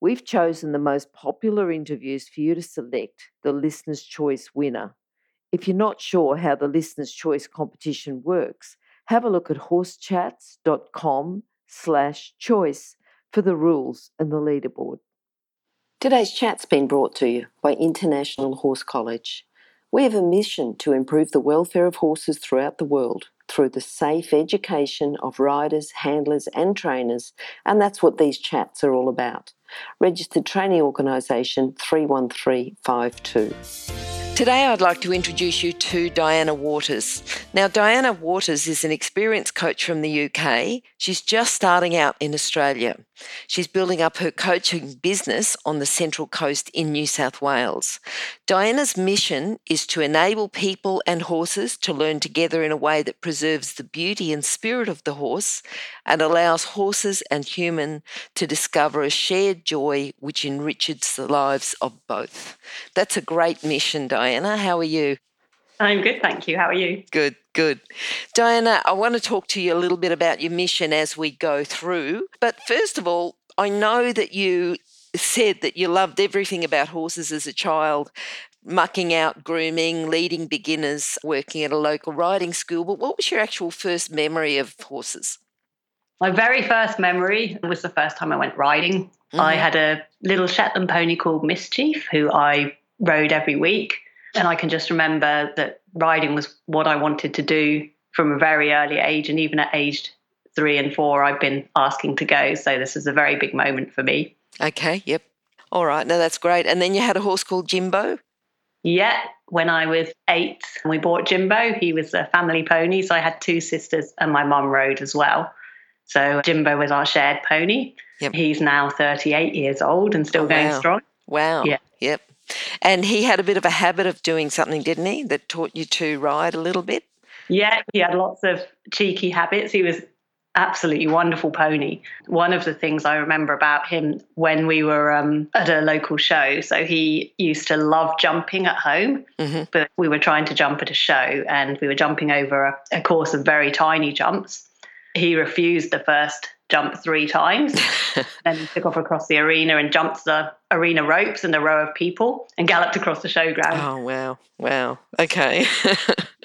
We've chosen the most popular interviews for you to select the Listener's Choice winner. If you're not sure how the Listener's Choice competition works, have a look at horsechats.com slash choice for the rules and the leaderboard. Today's chat's been brought to you by International Horse College. We have a mission to improve the welfare of horses throughout the world through the safe education of riders, handlers, and trainers, and that's what these chats are all about. Registered Training Organisation 31352. Today, I'd like to introduce you to Diana Waters. Now, Diana Waters is an experienced coach from the UK. She's just starting out in Australia. She's building up her coaching business on the Central Coast in New South Wales. Diana's mission is to enable people and horses to learn together in a way that preserves the beauty and spirit of the horse and allows horses and human to discover a shared joy which enriches the lives of both. That's a great mission, Diana. How are you? I'm good, thank you. How are you? Good, good. Diana, I want to talk to you a little bit about your mission as we go through. But first of all, I know that you said that you loved everything about horses as a child, mucking out, grooming, leading beginners, working at a local riding school. But what was your actual first memory of horses? My very first memory was the first time I went riding. Mm-hmm. I had a little Shetland pony called Mischief who I rode every week. And I can just remember that riding was what I wanted to do from a very early age. And even at age three and four, I've been asking to go. So this is a very big moment for me. Okay, yep. All right, now that's great. And then you had a horse called Jimbo? Yeah, when I was eight, we bought Jimbo. He was a family pony. So I had two sisters and my mum rode as well. So Jimbo was our shared pony. Yep. He's now 38 years old and still oh, going wow. strong. Wow. Yeah. Yep. And he had a bit of a habit of doing something, didn't he, that taught you to ride a little bit? Yeah, he had lots of cheeky habits. He was absolutely wonderful pony. One of the things I remember about him when we were um, at a local show, so he used to love jumping at home, mm-hmm. but we were trying to jump at a show and we were jumping over a, a course of very tiny jumps. He refused the first jump three times. then he took off across the arena and jumped the arena ropes and a row of people and galloped across the showground. Oh, wow. Wow. Okay.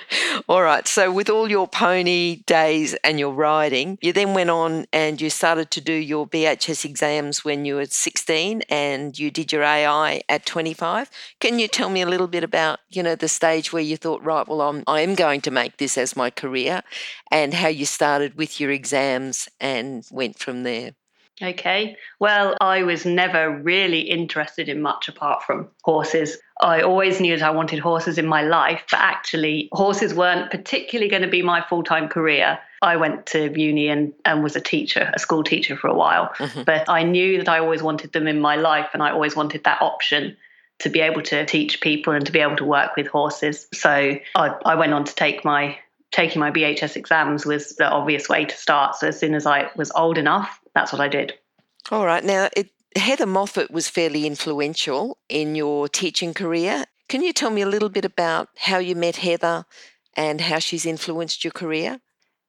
all right. So, with all your pony days and your riding, you then went on and you started to do your BHS exams when you were 16 and you did your AI at 25. Can you tell me a little bit about, you know, the stage where you thought, right, well, I'm, I am going to make this as my career and how you started with your exams and went from there? Okay. Well, I was never really interested in much apart from horses. I always knew that I wanted horses in my life, but actually, horses weren't particularly going to be my full time career. I went to uni and, and was a teacher, a school teacher for a while, mm-hmm. but I knew that I always wanted them in my life and I always wanted that option to be able to teach people and to be able to work with horses. So I, I went on to take my taking my BHS exams was the obvious way to start. So as soon as I was old enough, that's what I did. All right. Now, it, Heather Moffett was fairly influential in your teaching career. Can you tell me a little bit about how you met Heather and how she's influenced your career?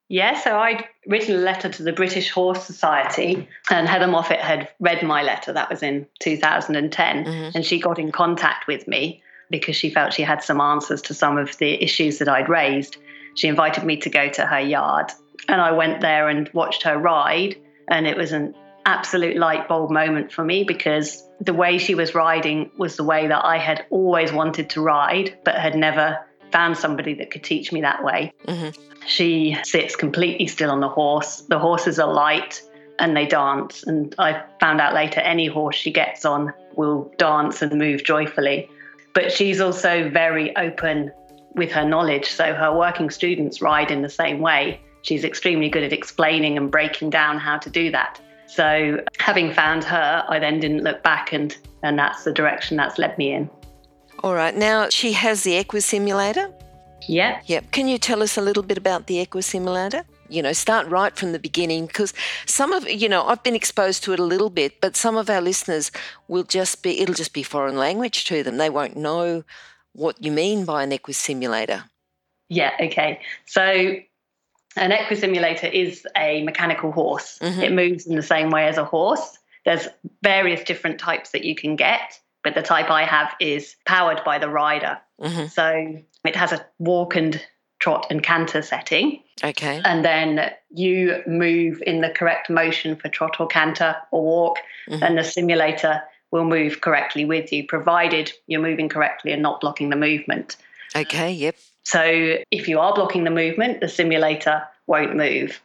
Yeah, so I'd written a letter to the British Horse Society, and Heather Moffett had read my letter. That was in 2010. Mm-hmm. And she got in contact with me because she felt she had some answers to some of the issues that I'd raised. She invited me to go to her yard, and I went there and watched her ride. And it was an absolute light bulb moment for me because the way she was riding was the way that I had always wanted to ride, but had never found somebody that could teach me that way. Mm-hmm. She sits completely still on the horse. The horses are light and they dance. And I found out later any horse she gets on will dance and move joyfully. But she's also very open with her knowledge. So her working students ride in the same way. She's extremely good at explaining and breaking down how to do that. So, having found her, I then didn't look back, and, and that's the direction that's led me in. All right. Now, she has the Equisimulator. Yeah. Yep. Can you tell us a little bit about the Equisimulator? You know, start right from the beginning because some of, you know, I've been exposed to it a little bit, but some of our listeners will just be, it'll just be foreign language to them. They won't know what you mean by an Equisimulator. Yeah, okay. So an Equisimulator is a mechanical horse. Mm-hmm. It moves in the same way as a horse. There's various different types that you can get, but the type I have is powered by the rider. Mm-hmm. So it has a walk and trot and canter setting. Okay. And then you move in the correct motion for trot or canter or walk, mm-hmm. and the simulator will move correctly with you, provided you're moving correctly and not blocking the movement. Okay, yep. So if you are blocking the movement, the simulator won't move.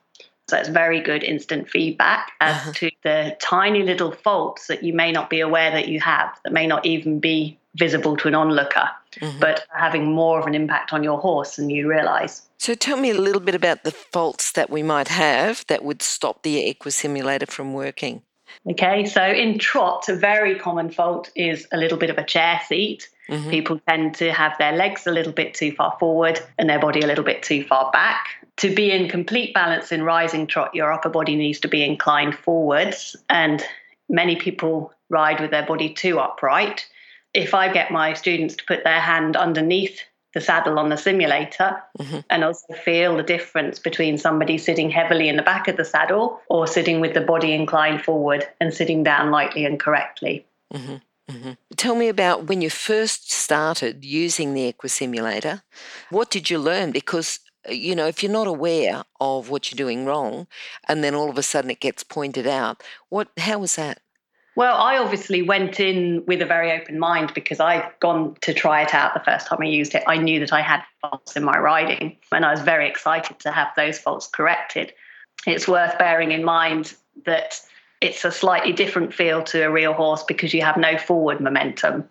So it's very good instant feedback as uh-huh. to the tiny little faults that you may not be aware that you have, that may not even be visible to an onlooker, mm-hmm. but having more of an impact on your horse than you realize. So tell me a little bit about the faults that we might have that would stop the equisimulator from working. Okay, so in trot, a very common fault is a little bit of a chair seat. Mm-hmm. People tend to have their legs a little bit too far forward and their body a little bit too far back. To be in complete balance in rising trot, your upper body needs to be inclined forwards, and many people ride with their body too upright. If I get my students to put their hand underneath the saddle on the simulator mm-hmm. and also feel the difference between somebody sitting heavily in the back of the saddle or sitting with the body inclined forward and sitting down lightly and correctly. Mm-hmm. Mm-hmm. Tell me about when you first started using the Equisimulator. What did you learn? Because, uh, you know, if you're not aware of what you're doing wrong and then all of a sudden it gets pointed out, what, how was that? Well, I obviously went in with a very open mind because I'd gone to try it out the first time I used it. I knew that I had faults in my riding, and I was very excited to have those faults corrected. It's worth bearing in mind that it's a slightly different feel to a real horse because you have no forward momentum.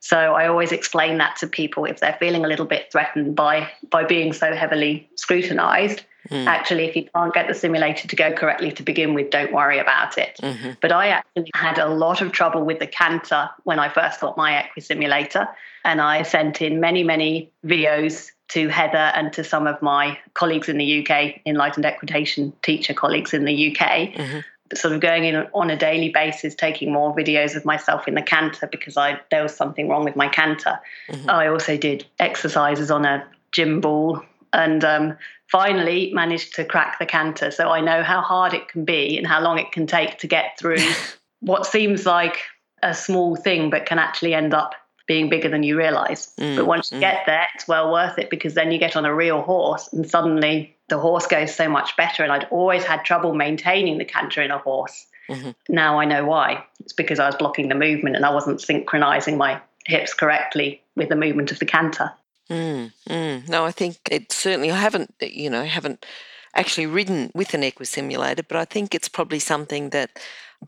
So I always explain that to people if they're feeling a little bit threatened by by being so heavily scrutinized Mm. Actually, if you can't get the simulator to go correctly to begin with, don't worry about it. Mm-hmm. But I actually had a lot of trouble with the canter when I first got my Equisimulator. And I sent in many, many videos to Heather and to some of my colleagues in the UK, enlightened equitation teacher colleagues in the UK. Mm-hmm sort of going in on a daily basis, taking more videos of myself in the canter because I there was something wrong with my canter. Mm-hmm. I also did exercises on a gym ball and um, finally managed to crack the canter. So I know how hard it can be and how long it can take to get through what seems like a small thing, but can actually end up being bigger than you realize. Mm, but once you mm. get there, it's well worth it because then you get on a real horse and suddenly the horse goes so much better. And I'd always had trouble maintaining the canter in a horse. Mm-hmm. Now I know why. It's because I was blocking the movement and I wasn't synchronizing my hips correctly with the movement of the canter. Mm, mm. No, I think it certainly. I haven't, you know, haven't actually ridden with an equisimulator, but I think it's probably something that,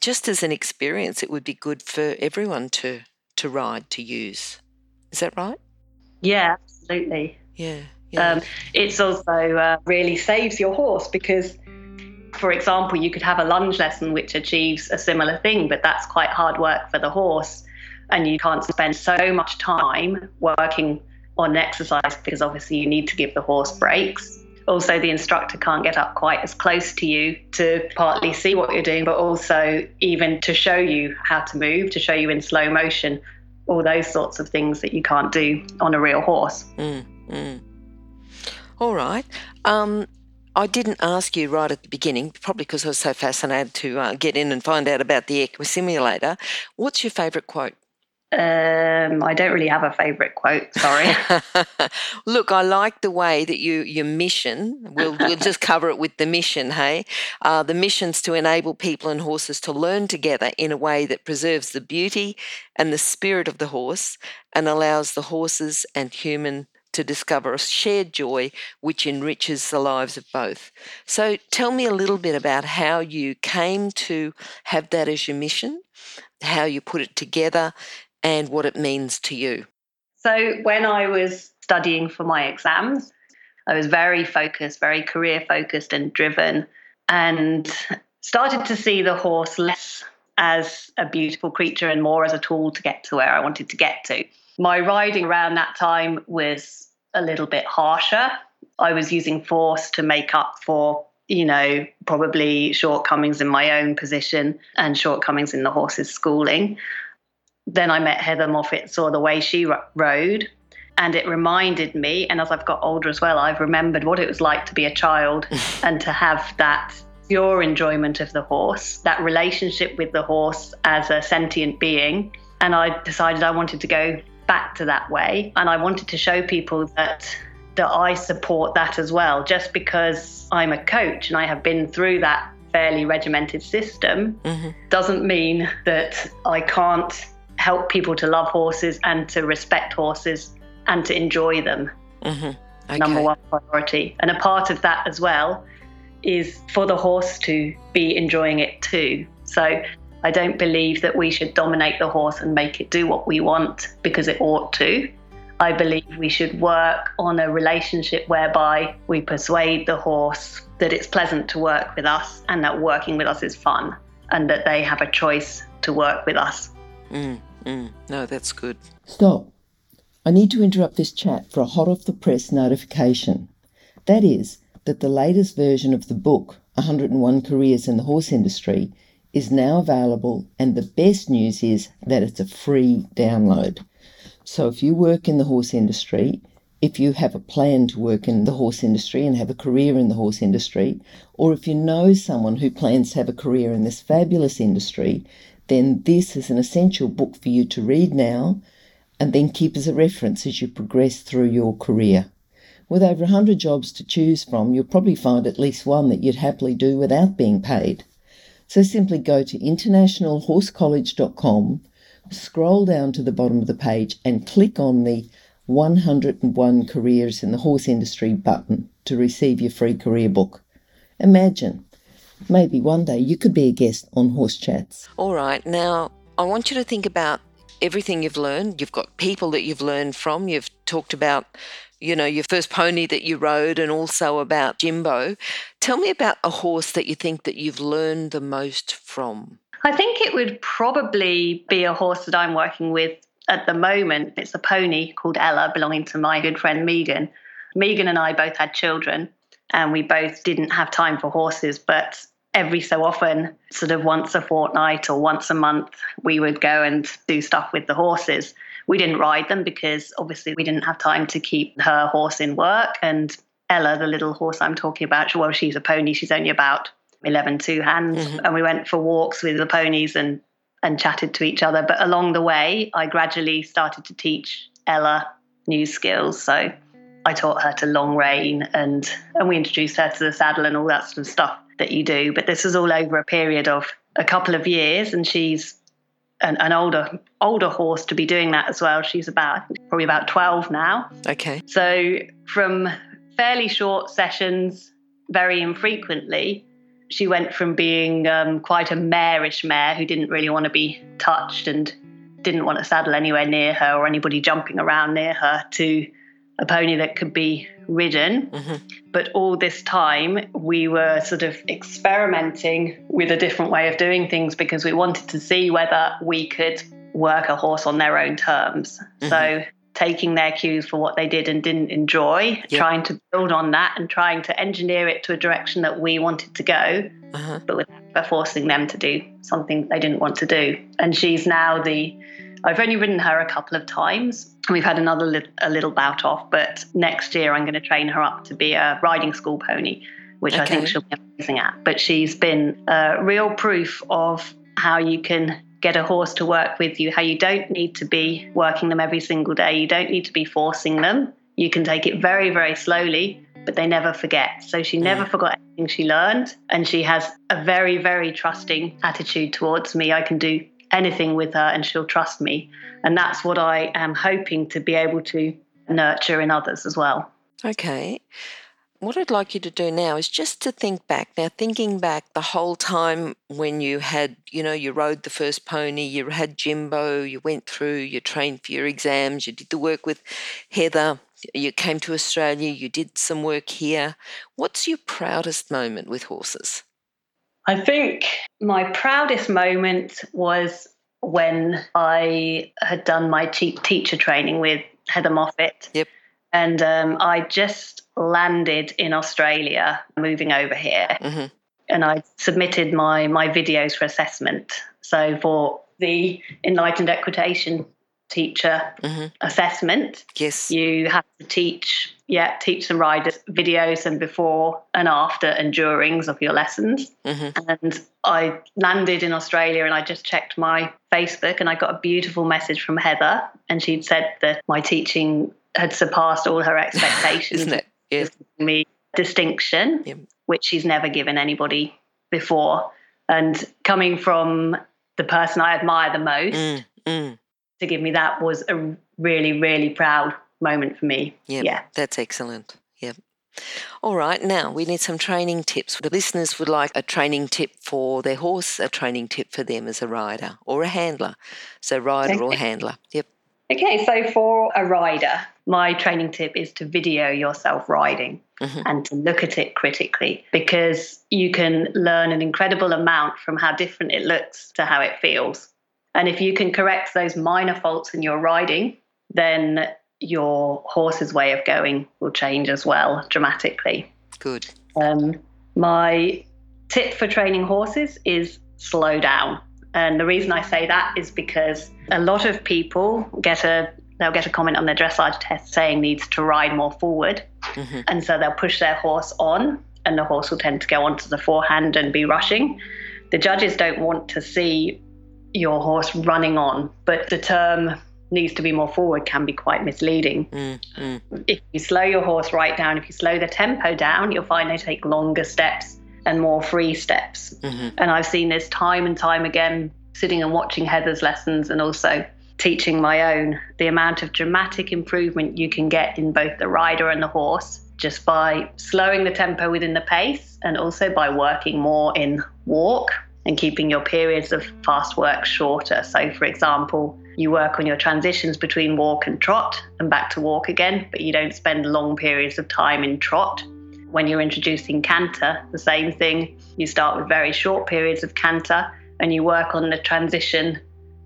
just as an experience, it would be good for everyone to to ride to use. Is that right? Yeah, absolutely. Yeah. yeah. Um, it's also uh, really saves your horse because, for example, you could have a lunge lesson which achieves a similar thing, but that's quite hard work for the horse, and you can't spend so much time working on exercise because obviously you need to give the horse breaks. Also, the instructor can't get up quite as close to you to partly see what you're doing, but also even to show you how to move, to show you in slow motion, all those sorts of things that you can't do on a real horse. Mm, mm. All right. Um, I didn't ask you right at the beginning, probably because I was so fascinated to uh, get in and find out about the Equisimulator. What's your favourite quote? Um, I don't really have a favourite quote. Sorry. Look, I like the way that you your mission. We'll we'll just cover it with the mission. Hey, uh, the mission's to enable people and horses to learn together in a way that preserves the beauty and the spirit of the horse, and allows the horses and human to discover a shared joy which enriches the lives of both. So, tell me a little bit about how you came to have that as your mission, how you put it together, and what it means to you? So, when I was studying for my exams, I was very focused, very career focused and driven. And started to see the horse less as a beautiful creature and more as a tool to get to where I wanted to get to. My riding around that time was a little bit harsher. I was using force to make up for, you know, probably shortcomings in my own position and shortcomings in the horse's schooling. Then I met Heather Moffett, saw the way she rode, and it reminded me and as i've got older as well i've remembered what it was like to be a child and to have that pure enjoyment of the horse that relationship with the horse as a sentient being and i decided i wanted to go back to that way and i wanted to show people that that i support that as well just because i'm a coach and i have been through that fairly regimented system mm-hmm. doesn't mean that i can't help people to love horses and to respect horses and to enjoy them. Mm-hmm. Okay. Number one priority. And a part of that as well is for the horse to be enjoying it too. So I don't believe that we should dominate the horse and make it do what we want because it ought to. I believe we should work on a relationship whereby we persuade the horse that it's pleasant to work with us and that working with us is fun and that they have a choice to work with us. Mm, mm. No, that's good. Stop. I need to interrupt this chat for a hot off the press notification. That is, that the latest version of the book, 101 Careers in the Horse Industry, is now available, and the best news is that it's a free download. So if you work in the horse industry, if you have a plan to work in the horse industry and have a career in the horse industry, or if you know someone who plans to have a career in this fabulous industry, then this is an essential book for you to read now and then keep as a reference as you progress through your career. With over 100 jobs to choose from, you'll probably find at least one that you'd happily do without being paid. So simply go to internationalhorsecollege.com, scroll down to the bottom of the page, and click on the 101 Careers in the Horse Industry button to receive your free career book. Imagine, maybe one day you could be a guest on Horse Chats. All right, now I want you to think about everything you've learned. You've got people that you've learned from. You've talked about, you know, your first pony that you rode and also about Jimbo. Tell me about a horse that you think that you've learned the most from. I think it would probably be a horse that I'm working with at the moment. It's a pony called Ella, belonging to my good friend Megan. Megan and I both had children, and we both didn't have time for horses, but every so often, sort of once a fortnight or once a month, we would go and do stuff with the horses. We didn't ride them because obviously we didn't have time to keep her horse in work. And Ella, the little horse I'm talking about, well, she's a pony. She's only about 11 two hands. Mm-hmm. And we went for walks with the ponies and, and chatted to each other. But along the way, I gradually started to teach Ella new skills. So I taught her to long rein and, and we introduced her to the saddle and all that sort of stuff that you do. But this was all over a period of a couple of years, and she's an, an, older older horse to be doing that as well. She's about probably about twelve now. Okay. So from fairly short sessions, very infrequently, she went from being um, quite a mareish mare who didn't really want to be touched and didn't want to saddle anywhere near her or anybody jumping around near her to a pony that could be ridden. Mm-hmm. But all this time, we were sort of experimenting with a different way of doing things because we wanted to see whether we could work a horse on their own terms. Mm-hmm. So, taking their cues for what they did and didn't enjoy, yep. trying to build on that and trying to engineer it to a direction that we wanted to go, uh-huh. but without forcing them to do something they didn't want to do. And she's now the I've only ridden her a couple of times. We've had another li- a little bout off, but next year I'm going to train her up to be a riding school pony, which okay. I think she'll be amazing at. But she's been a real proof of how you can get a horse to work with you, how you don't need to be working them every single day. You don't need to be forcing them. You can take it very, very slowly, but they never forget. So she never mm. forgot anything she learned. And she has a very, very trusting attitude towards me. I can do anything with her and she'll trust me. And that's what I am hoping to be able to nurture in others as well. Okay. What I'd like you to do now is just to think back. Now, thinking back the whole time when you had, you know, you rode the first pony, you had Jimbo, you went through, you trained for your exams, you did the work with Heather, you came to Australia, you did some work here. What's your proudest moment with horses? I think my proudest moment was when I had done my teacher training with Heather Moffett. Yep. And um, I just landed in Australia, moving over here. Mm-hmm. And I submitted my, my videos for assessment. So for the Enlightened Equitation teacher mm-hmm. assessment. Yes. You have to teach, yeah, teach the riders videos and before and after and durings of your lessons. Mm-hmm. And I landed in Australia and I just checked my Facebook and I got a beautiful message from Heather and she'd said that my teaching had surpassed all her expectations. Isn't it? Yeah. Me distinction, Yeah. which she's never given anybody before. And coming from the person I admire the most, Mm, mm. To give me that was a really, really proud moment for me. Yep, Yeah. That's excellent. Yep. All right, now we need some training tips. The listeners would like a training tip for their horse, a training tip for them as a rider or a handler. So, rider or handler. Yep. Okay, so for a rider, my training tip is to video yourself riding Mhm. and to look at it critically because you can learn an incredible amount from how different it looks to how it feels. And if you can correct those minor faults in your riding, then your horse's way of going will change as well dramatically. Good. Um, my tip for training horses is slow down. And the reason I say that is because a lot of people get a they'll get a comment on their dressage test saying needs to ride more forward. Mhm. And so they'll push their horse on and the horse will tend to go onto the forehand and be rushing. The judges don't want to see your horse running on, but the term needs to be more forward can be quite misleading Mm, mm. if you slow your horse right down, if you slow the tempo down, you'll find they take longer steps and more free steps. Mhm. And I've seen this time and time again, sitting and watching Heather's lessons and also teaching my own. The amount of dramatic improvement you can get in both the rider and the horse just by slowing the tempo within the pace and also by working more in walk and keeping your periods of fast work shorter. So, for example, you work on your transitions between walk and trot and back to walk again, but you don't spend long periods of time in trot. When you're introducing canter, the same thing. You start with very short periods of canter and you work on the transition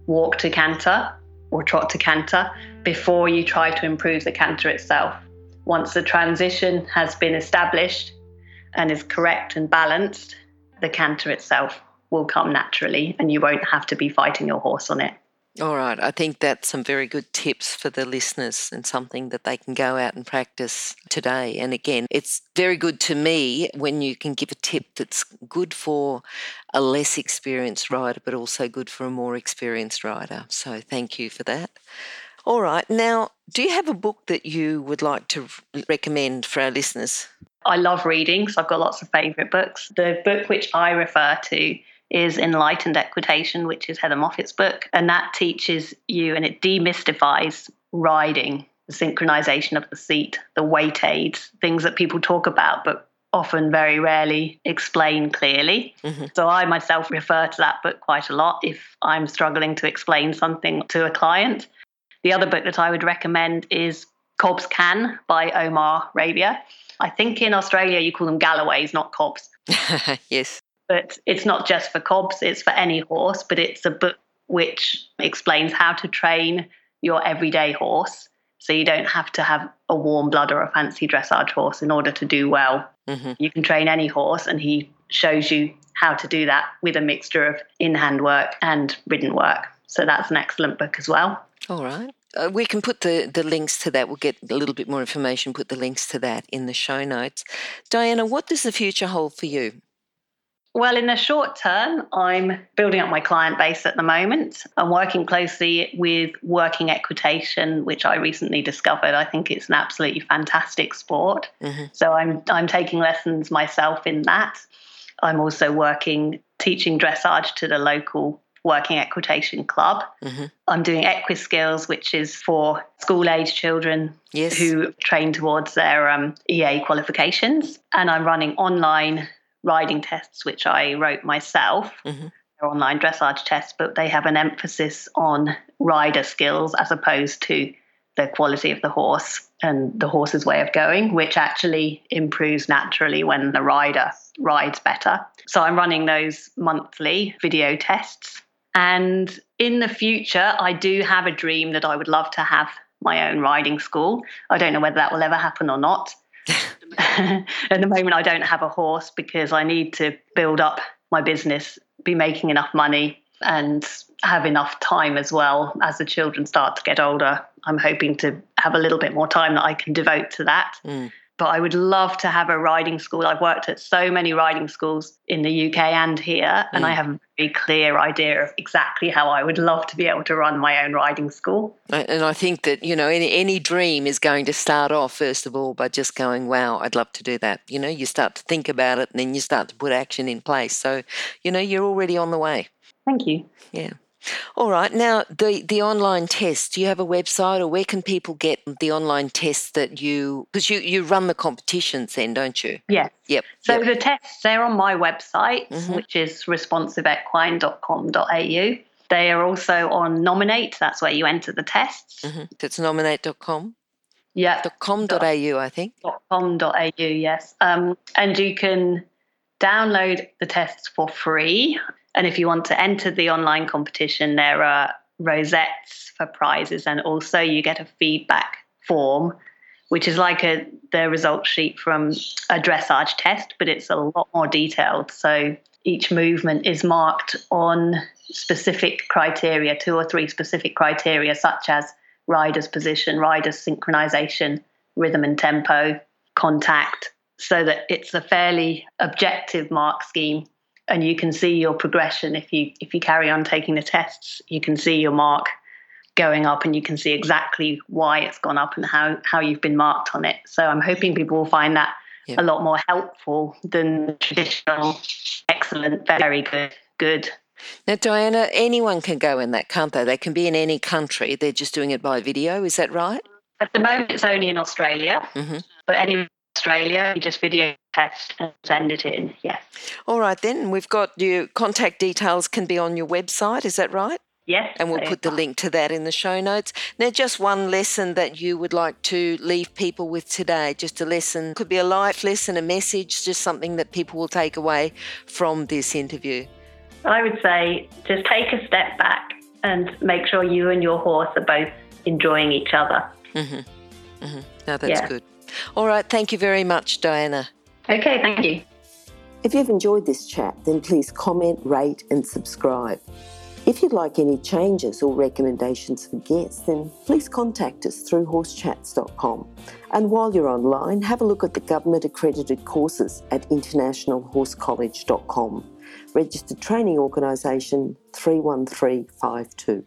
walk to canter or trot to canter before you try to improve the canter itself. Once the transition has been established and is correct and balanced, the canter itself will come naturally and you won't have to be fighting your horse on it. All right. I think that's some very good tips for the listeners and something that they can go out and practice today. And again, it's very good to me when you can give a tip that's good for a less experienced rider, but also good for a more experienced rider. So thank you for that. All right. Now, do you have a book that you would like to recommend for our listeners? I love reading, so I've got lots of favourite books. The book which I refer to is Enlightened Equitation, which is Heather Moffett's book, and that teaches you and it demystifies riding, the synchronization of the seat, the weight aids, things that people talk about but often very rarely explain clearly. Mhm. So I myself refer to that book quite a lot if I'm struggling to explain something to a client. The other book that I would recommend is Cobs Can by Omar Rabia. I think in Australia you call them Galloways, not Cobbs. yes. But it's not just for cobs, it's for any horse, but it's a book which explains how to train your everyday horse. So you don't have to have a warm blood or a fancy dressage horse in order to do well. hmm You can train any horse, and he shows you how to do that with a mixture of in hand work and ridden work. So that's an excellent book as well. All right. Uh, we can put the, the links to that. We'll get a little bit more information, put the links to that in the show notes. Diana, what does the future hold for you? Well, in the short term, I'm building up my client base at the moment. I'm working closely with Working Equitation, which I recently discovered. I think it's an absolutely fantastic sport. Mhm. So I'm I'm taking lessons myself in that. I'm also working teaching dressage to the local Working Equitation club. Mhm. I'm doing Equiskills, which is for school age children Yes. who train towards their um, EA qualifications. And I'm running online riding tests, which I wrote myself. Mhm. They're online dressage tests, but they have an emphasis on rider skills as opposed to the quality of the horse and the horse's way of going, which actually improves naturally when the rider rides better. So I'm running those monthly video tests. And in the future, I do have a dream that I would love to have my own riding school. I don't know whether that will ever happen or not. At the moment, I don't have a horse because I need to build up my business, be making enough money, and have enough time as well as the children start to get older. I'm hoping to have a little bit more time that I can devote to that. Mm but I would love to have a riding school. I've worked at so many riding schools in the UK and here, and I mm. have a very clear idea of exactly how I would love to be able to run my own riding school. And I think that, you know, any, any dream is going to start off, first of all, by just going, wow, I'd love to do that. You know, you start to think about it and then you start to put action in place. So, you know, you're already on the way. Thank you. Yeah. All right. Now, the the online test. Do you have a website, or where can people get the online tests that you? Because you you run the competitions, then, don't you? Yes. Yep. So yep. the tests they're on my website, mm-hmm. which is responsiveequine.com.au. They are also on Nominate. That's where you enter the tests. Mm-hmm. That's nominate.com. Yeah. .com.au, I think. .com.au, yes. Um, and you can download the tests for free and if you want to enter the online competition, there are rosettes for prizes, and also you get a feedback form, which is like a the result sheet from a dressage test, but it's a lot more detailed. So each movement is marked on specific criteria, two or three specific criteria, such as rider's position, rider's synchronization, rhythm and tempo, contact, so that it's a fairly objective mark scheme and you can see your progression. If you if you carry on taking the tests you can see your mark going up and you can see exactly why it's gone up and how how you've been marked on it. So i'm hoping people will find that yep. a lot more helpful than traditional excellent very good good. Now diana anyone can go in that can't they? They can be in any country. They're just doing it by video is that right? At the moment it's only in australia. Mm-hmm. but any Australia. You just video text and send it in. Yes. All right, then. We've got your contact details can be on your website. Is that right? Yes. And we'll put the link to that in the show notes. Now, just one lesson that you would like to leave people with today, just a lesson, could be a life lesson, a message, just something that people will take away from this interview. I would say just take a step back and make sure you and your horse are both enjoying each other. Mm-hmm. Mm-hmm. No, that's yeah. good. All right. Thank you very much, Diana. Okay. Thank you. If you've enjoyed this chat, then please comment, rate, and subscribe. If you'd like any changes or recommendations for guests, then please contact us through horsechats.com. And while you're online, have a look at the government accredited courses at internationalhorsecollege.com. Registered Training Organisation 31352.